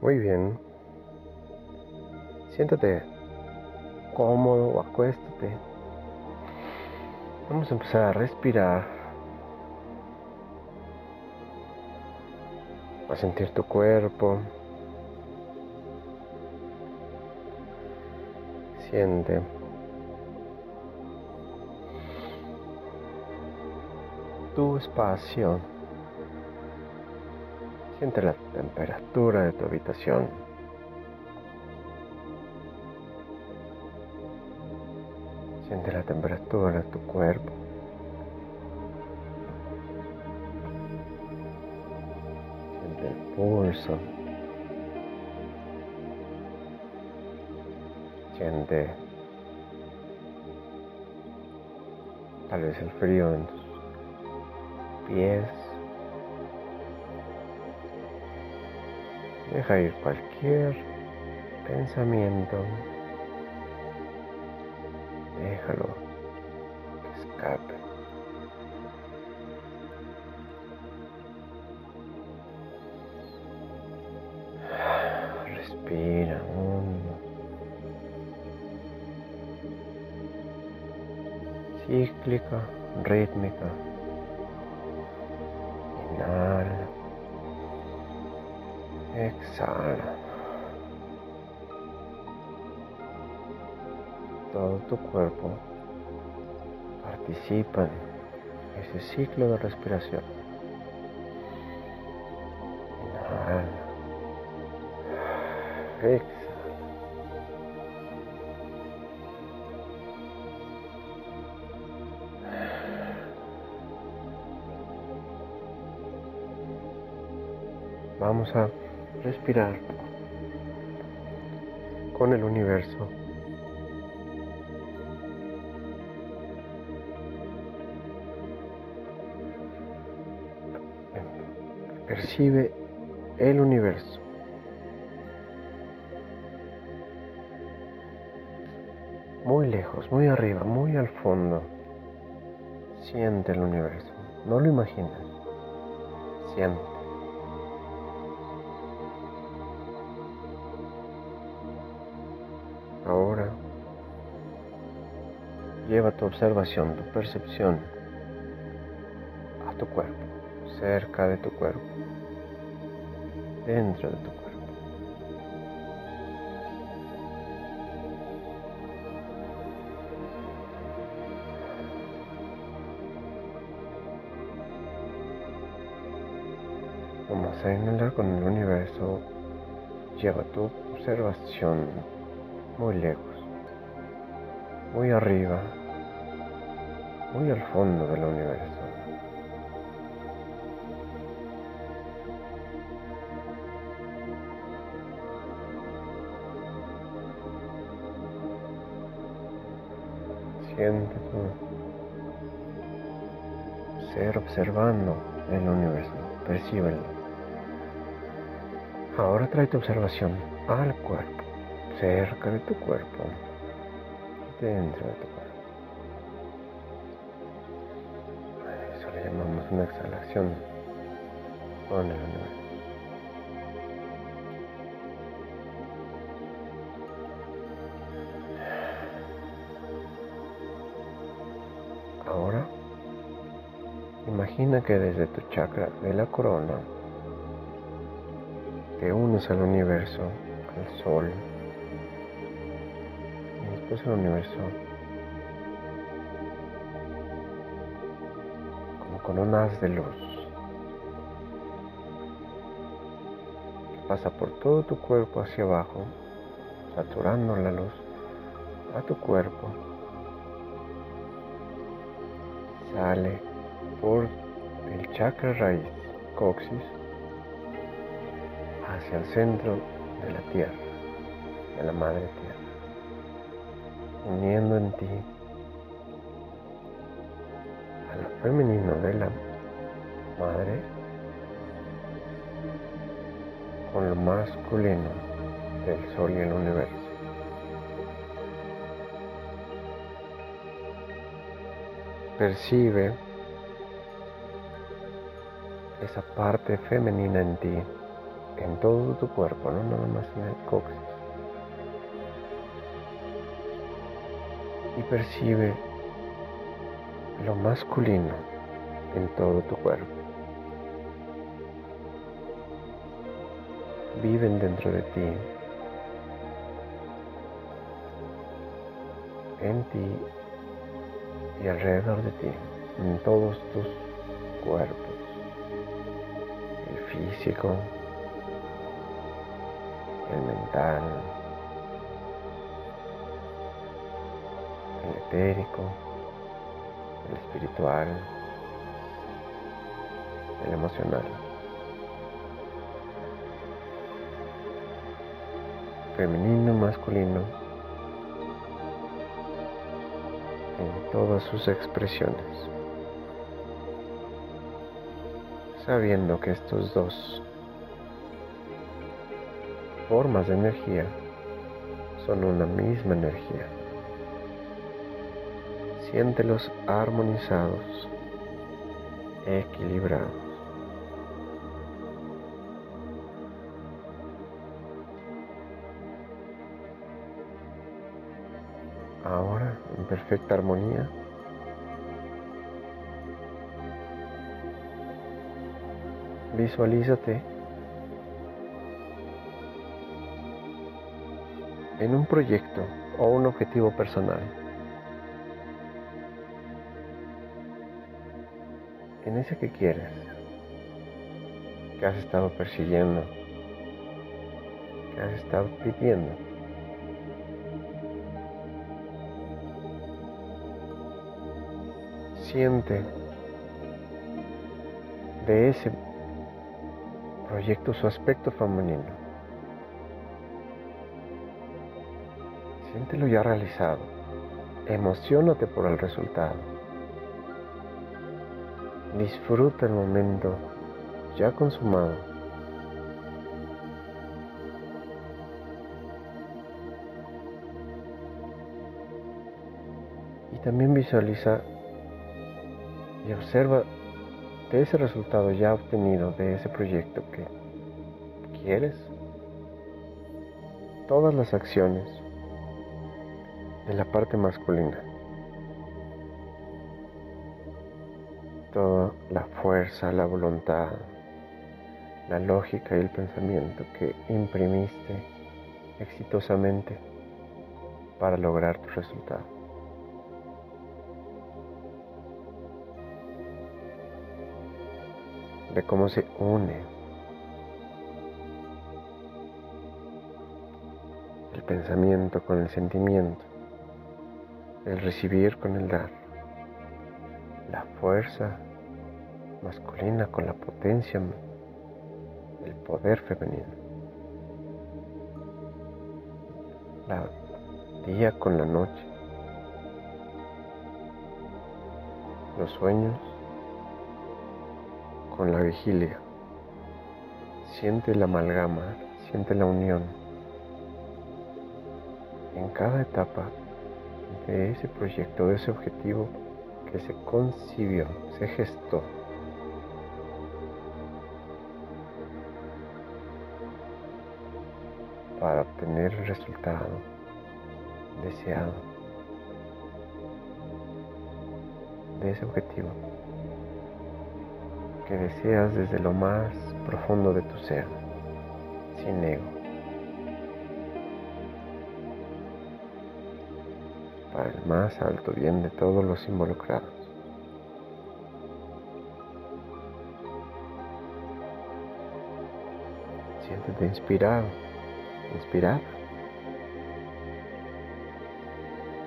Muy bien. Siéntate cómodo o acuéstate. Vamos a empezar a respirar. A sentir tu cuerpo. Siente. Tu espacio. Siente la temperatura de tu habitación. Siente la temperatura de tu cuerpo. Siente el pulso. Siente tal vez el frío en tus pies. Deja ir cualquier pensamiento. Déjalo Exhala. Todo tu cuerpo participa en ese ciclo de respiración. Inhala. Exhala. Vamos a respirar con el universo. Percibe el universo. Muy lejos, muy arriba, muy al fondo. Siente el universo. No lo imagines. Siente. Tu observación, tu percepción a tu cuerpo, cerca de tu cuerpo, dentro de tu cuerpo. Vamos a inhalar con el universo. Lleva tu observación muy lejos, muy arriba, muy al fondo del universo. Siente tu ser observando el universo, percíbelo. Ahora trae tu observación al cuerpo cerca de tu cuerpo, dentro de tu cuerpo. Una exhalación con el universo. Ahora, imagina que desde tu chakra de la corona te unes al universo, al sol, es el universo con un haz de luz que pasa por todo tu cuerpo hacia abajo, saturando la luz a tu cuerpo, sale por el chakra raíz coxis hacia el centro de la tierra, de la madre tierra uniendo en ti femenino de la madre con lo masculino del sol y el universo. Percibe esa parte femenina en ti, en todo tu cuerpo, no nada más en el coxis. Y percibe lo masculino en todo tu cuerpo. Viven dentro de ti, en ti y alrededor de ti, en todos tus cuerpos, el físico, el mental, el etérico, el espiritual, el emocional. Femenino, masculino, en todas sus expresiones. Sabiendo que estos dos formas de energía son una misma energía. Siéntelos armonizados, equilibrados. Ahora, en perfecta armonía, visualízate en un proyecto o un objetivo personal. En ese que quieres, que has estado persiguiendo, que has estado pidiendo. Siente de ese proyecto su aspecto femenino. Siéntelo ya realizado. Emocionate por el resultado. Disfruta el momento ya consumado. Y también visualiza y observa de ese resultado ya obtenido de ese proyecto que quieres, todas las acciones en la parte masculina. Toda la fuerza, la voluntad, la lógica y el pensamiento que imprimiste exitosamente para lograr tu resultado. De cómo se une el pensamiento con el sentimiento el recibir con el dar, la fuerza masculina con la potencia, el poder femenino, la día con la noche, los sueños con la vigilia. Siente la amalgama, siente la unión. En cada etapa de ese proyecto, de ese objetivo que se concibió, se gestó. para obtener el resultado deseado de ese objetivo que deseas desde lo más profundo de tu ser, sin ego. para el más alto bien de todos los involucrados. Siéntete inspirado, inspirada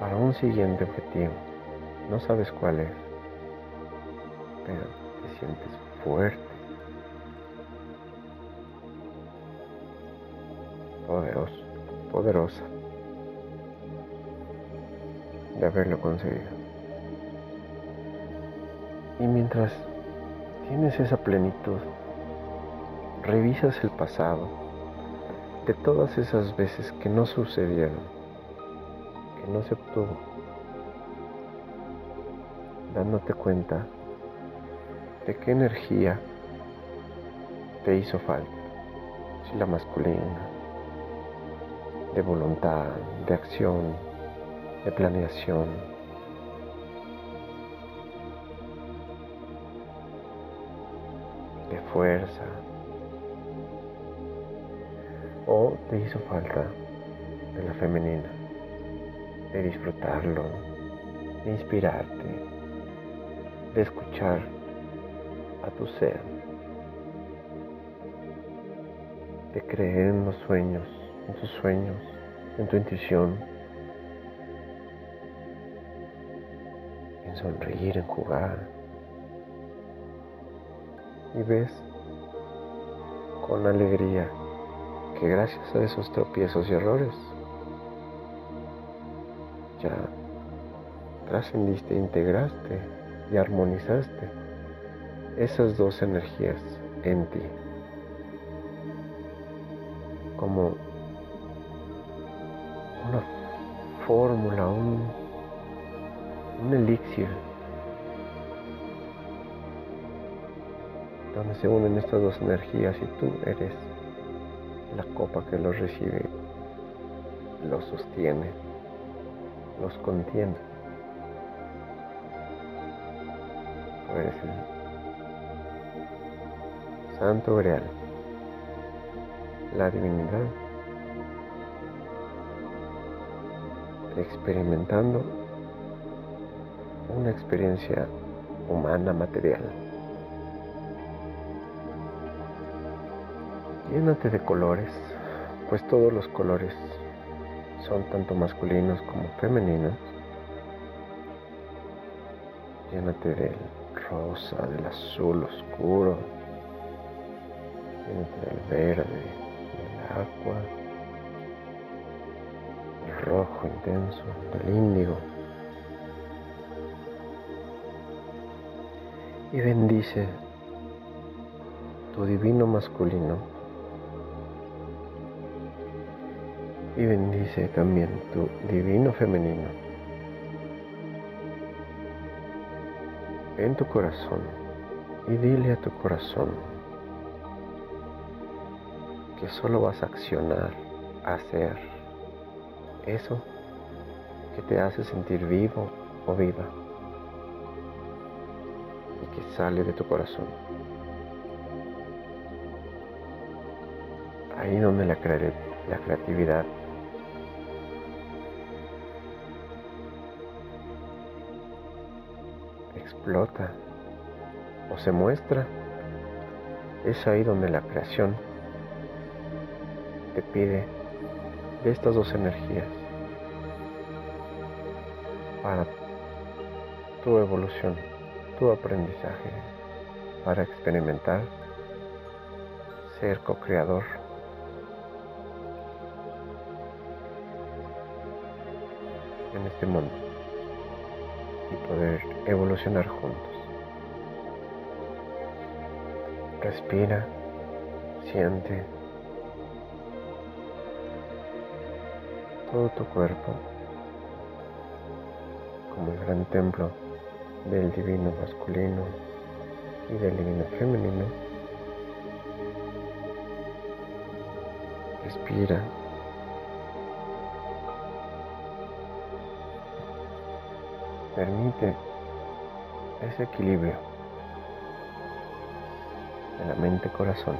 para un siguiente objetivo. No sabes cuál es, pero te sientes fuerte, poderoso, poderosa de haberlo conseguido. Y mientras tienes esa plenitud, revisas el pasado de todas esas veces que no sucedieron, que no se obtuvo, dándote cuenta de qué energía te hizo falta. y la masculina, de voluntad, de acción, de planeación. de fuerza o te hizo falta de la femenina, de disfrutarlo, de inspirarte, de escuchar a tu ser, de creer en los sueños, en tus sueños, en tu intuición, en sonreír, en jugar. Y ves con alegría que gracias a esos tropiezos y errores ya trascendiste, integraste y armonizaste esas dos energías en ti. Como una fórmula, un, elixir donde se unen estas dos energías y tú eres la copa que los recibe, los sostiene, los contiene. Tú eres santo real, la divinidad, experimentando una experiencia humana material. Llénate de colores, pues todos los colores son tanto masculinos como femeninos. Llénate del rosa, del azul oscuro, llénate del verde, del agua, del rojo intenso, del índigo. Y bendice tu divino masculino y bendice también tu divino femenino en tu corazón y dile a tu corazón que solo vas a accionar, a hacer eso que te hace sentir vivo o viva y que sale de tu corazón. Ahí donde la, la creatividad explota o se muestra, es ahí donde la creación te pide de estas dos energías para tu evolución, tu aprendizaje, para experimentar, ser co-creador. en este mundo y poder evolucionar juntos. Respira, siente todo tu cuerpo como el gran templo del divino masculino y del divino femenino. Respira Permite ese equilibrio de la mente-corazón.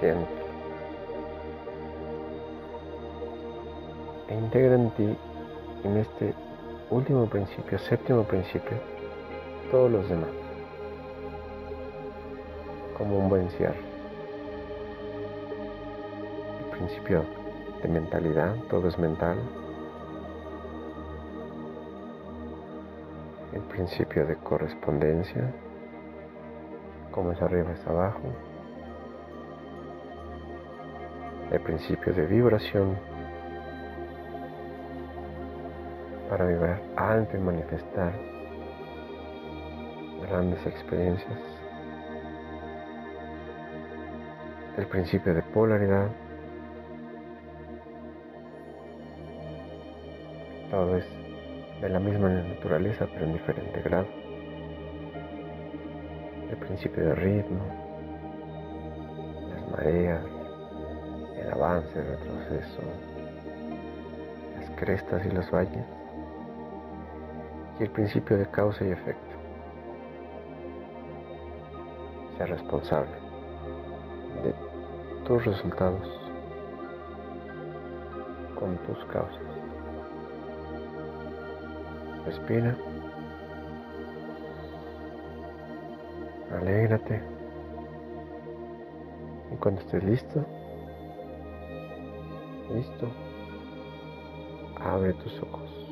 Siente. E integra en ti, en este último principio, séptimo principio, todos los demás como un buen cierre. El principio de mentalidad, todo es mental. El principio de correspondencia, como es arriba es abajo. El principio de vibración para vibrar alto y manifestar grandes experiencias el principio de polaridad. Todo es de la misma naturaleza pero en diferente grado. El principio de ritmo, las mareas, el avance, el retroceso, las crestas y los valles y el principio de causa y efecto. Sea responsable tus resultados con tus causas. Respira. Alégrate. Y cuando estés listo, listo, abre tus ojos.